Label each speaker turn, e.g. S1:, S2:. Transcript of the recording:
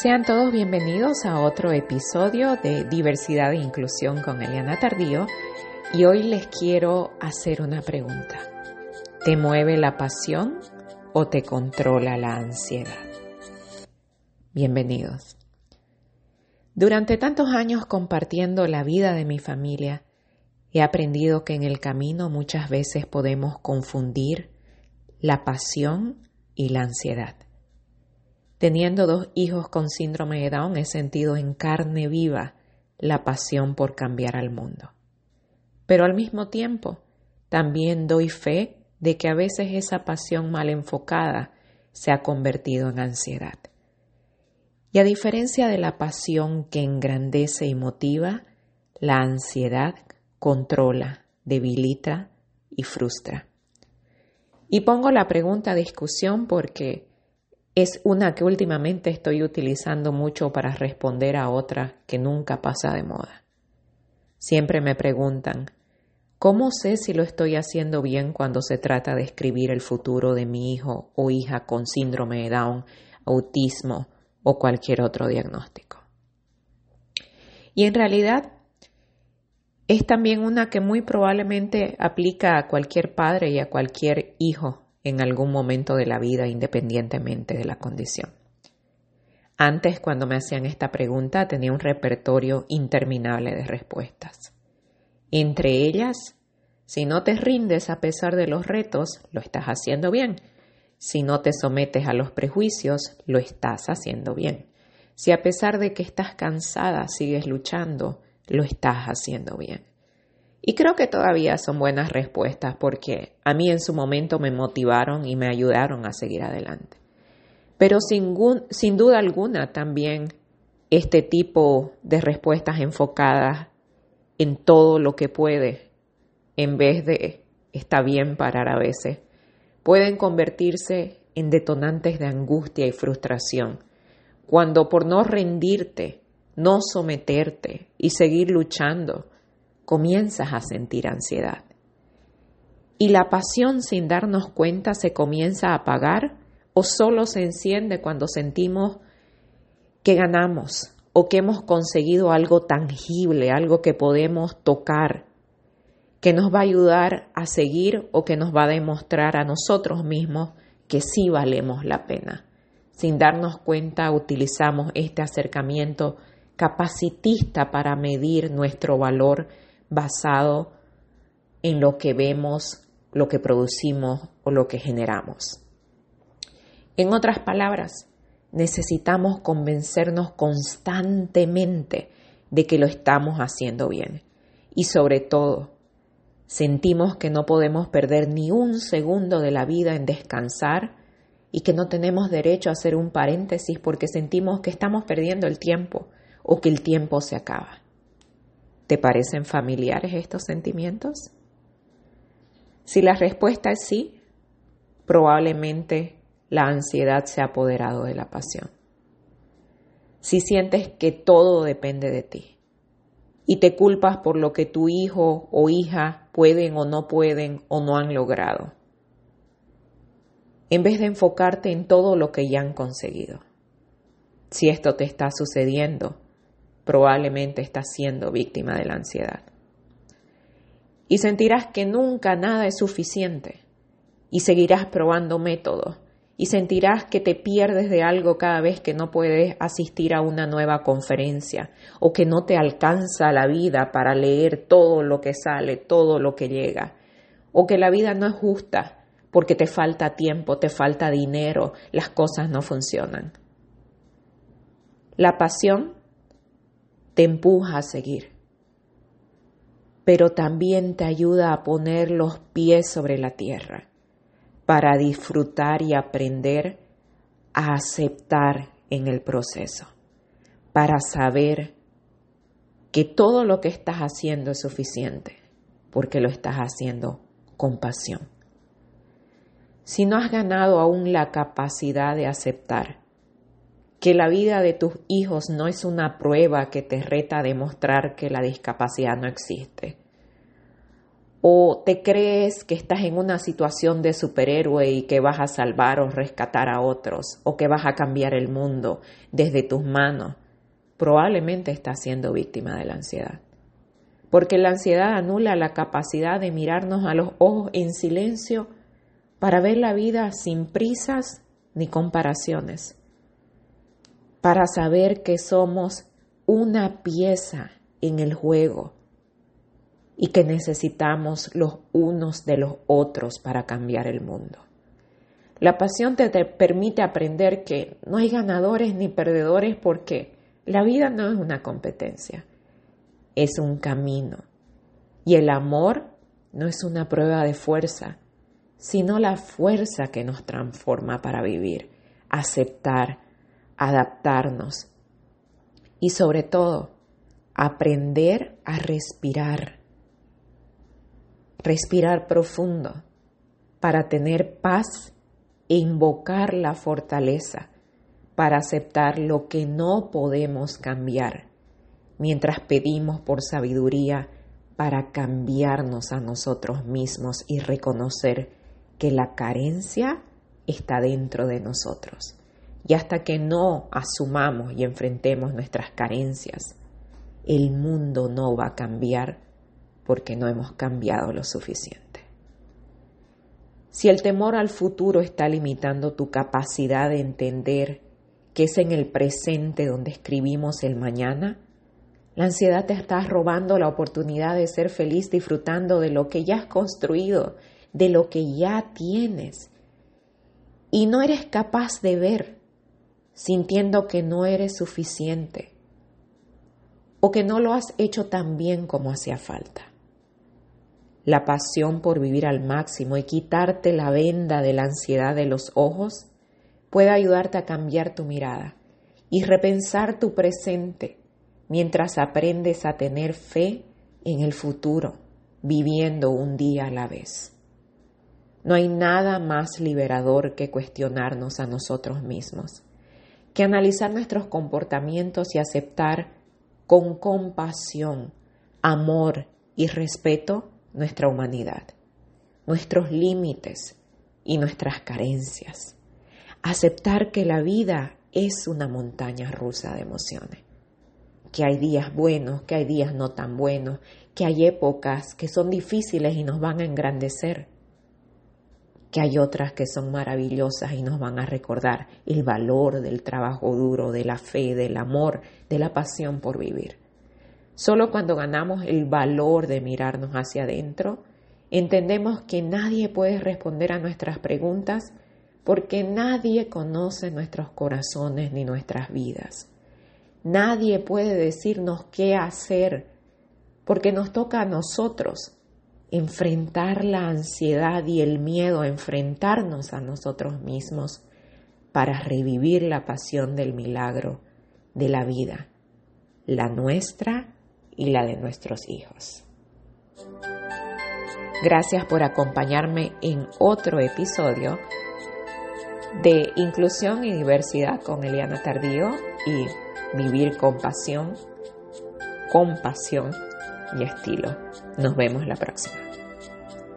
S1: Sean todos bienvenidos a otro episodio de Diversidad e Inclusión con Eliana Tardío y hoy les quiero hacer una pregunta. ¿Te mueve la pasión o te controla la ansiedad? Bienvenidos. Durante tantos años compartiendo la vida de mi familia, he aprendido que en el camino muchas veces podemos confundir la pasión y la ansiedad. Teniendo dos hijos con síndrome de Down, he sentido en carne viva la pasión por cambiar al mundo. Pero al mismo tiempo, también doy fe de que a veces esa pasión mal enfocada se ha convertido en ansiedad. Y a diferencia de la pasión que engrandece y motiva, la ansiedad controla, debilita y frustra. Y pongo la pregunta a discusión porque es una que últimamente estoy utilizando mucho para responder a otra que nunca pasa de moda. Siempre me preguntan, ¿cómo sé si lo estoy haciendo bien cuando se trata de escribir el futuro de mi hijo o hija con síndrome de Down, autismo o cualquier otro diagnóstico? Y en realidad es también una que muy probablemente aplica a cualquier padre y a cualquier hijo en algún momento de la vida independientemente de la condición. Antes, cuando me hacían esta pregunta, tenía un repertorio interminable de respuestas. Entre ellas, si no te rindes a pesar de los retos, lo estás haciendo bien. Si no te sometes a los prejuicios, lo estás haciendo bien. Si a pesar de que estás cansada sigues luchando, lo estás haciendo bien. Y creo que todavía son buenas respuestas porque a mí en su momento me motivaron y me ayudaron a seguir adelante. Pero sin, duda alguna también este tipo de respuestas enfocadas en todo lo que puede, en vez de está bien parar a veces, pueden convertirse en detonantes de angustia y frustración, cuando por no rendirte, no someterte y seguir luchando, comienzas a sentir ansiedad. Y la pasión sin darnos cuenta se comienza a apagar o solo se enciende cuando sentimos que ganamos o que hemos conseguido algo tangible, algo que podemos tocar, que nos va a ayudar a seguir o que nos va a demostrar a nosotros mismos que sí valemos la pena. Sin darnos cuenta utilizamos este acercamiento capacitista para medir nuestro valor basado en lo que vemos, lo que producimos o lo que generamos. En otras palabras, necesitamos convencernos constantemente de que lo estamos haciendo bien y sobre todo sentimos que no podemos perder ni un segundo de la vida en descansar y que no tenemos derecho a hacer un paréntesis porque sentimos que estamos perdiendo el tiempo o que el tiempo se acaba. ¿Te parecen familiares estos sentimientos? Si la respuesta es sí, probablemente la ansiedad se ha apoderado de la pasión. Si sientes que todo depende de ti y te culpas por lo que tu hijo o hija pueden o no pueden o no han logrado, en vez de enfocarte en todo lo que ya han conseguido. Si esto te está sucediendo, probablemente estás siendo víctima de la ansiedad. Y sentirás que nunca nada es suficiente y seguirás probando métodos y sentirás que te pierdes de algo cada vez que no puedes asistir a una nueva conferencia o que no te alcanza la vida para leer todo lo que sale, todo lo que llega, o que la vida no es justa porque te falta tiempo, te falta dinero, las cosas no funcionan. La pasión te empuja a seguir, pero también te ayuda a poner los pies sobre la tierra para disfrutar y aprender a aceptar en el proceso, para saber que todo lo que estás haciendo es suficiente, porque lo estás haciendo con pasión. Si no has ganado aún la capacidad de aceptar que la vida de tus hijos no es una prueba que te reta a demostrar que la discapacidad no existe. o te crees que estás en una situación de superhéroe y que vas a salvar o rescatar a otros o que vas a cambiar el mundo desde tus manos, probablemente estás siendo víctima de la ansiedad. Porque la ansiedad anula la capacidad de mirarnos a los ojos en silencio para ver la vida sin prisas ni comparaciones, para saber que somos una pieza en el juego y que necesitamos los unos de los otros para cambiar el mundo. La pasión te, permite aprender que no hay ganadores ni perdedores porque la vida no es una competencia, es un camino. Y el amor no es una prueba de fuerza, sino la fuerza que nos transforma para vivir, aceptar, adaptarnos y sobre todo aprender a respirar respirar profundo para tener paz e invocar la fortaleza para aceptar lo que no podemos cambiar, mientras pedimos por sabiduría para cambiarnos a nosotros mismos y reconocer que la carencia está dentro de nosotros. Y hasta que no asumamos y enfrentemos nuestras carencias, el mundo no va a cambiar porque no hemos cambiado lo suficiente. Si el temor al futuro está limitando tu capacidad de entender que es en el presente donde escribimos el mañana, la ansiedad te está robando la oportunidad de ser feliz disfrutando de lo que ya has construido, de lo que ya tienes. Y no eres capaz de ver, sintiendo que no eres suficiente o que no lo has hecho tan bien como hacía falta la pasión por vivir al máximo y quitarte la venda de la ansiedad de los ojos puede ayudarte a cambiar tu mirada y repensar tu presente mientras aprendes a tener fe en el futuro, viviendo un día a la vez. No hay nada más liberador que cuestionarnos a nosotros mismos, que analizar nuestros comportamientos y aceptar con compasión, amor y respeto nuestra humanidad, nuestros límites y nuestras carencias. Aceptar que la vida es una montaña rusa de emociones, que hay días buenos, que hay días no tan buenos, que hay épocas que son difíciles y nos van a engrandecer, que hay otras que son maravillosas y nos van a recordar el valor del trabajo duro, de la fe, del amor, de la pasión por vivir. Solo cuando ganamos el valor de mirarnos hacia adentro, entendemos que nadie puede responder a nuestras preguntas porque nadie conoce nuestros corazones ni nuestras vidas. Nadie puede decirnos qué hacer porque nos toca a nosotros enfrentar la ansiedad y el miedo enfrentarnos a nosotros mismos para revivir la pasión del milagro de la vida, la nuestra y la de nuestros hijos. Gracias por acompañarme en otro episodio de Inclusión y Diversidad con Eliana Tardío y Vivir con Pasión, compasión y estilo. Nos vemos la próxima.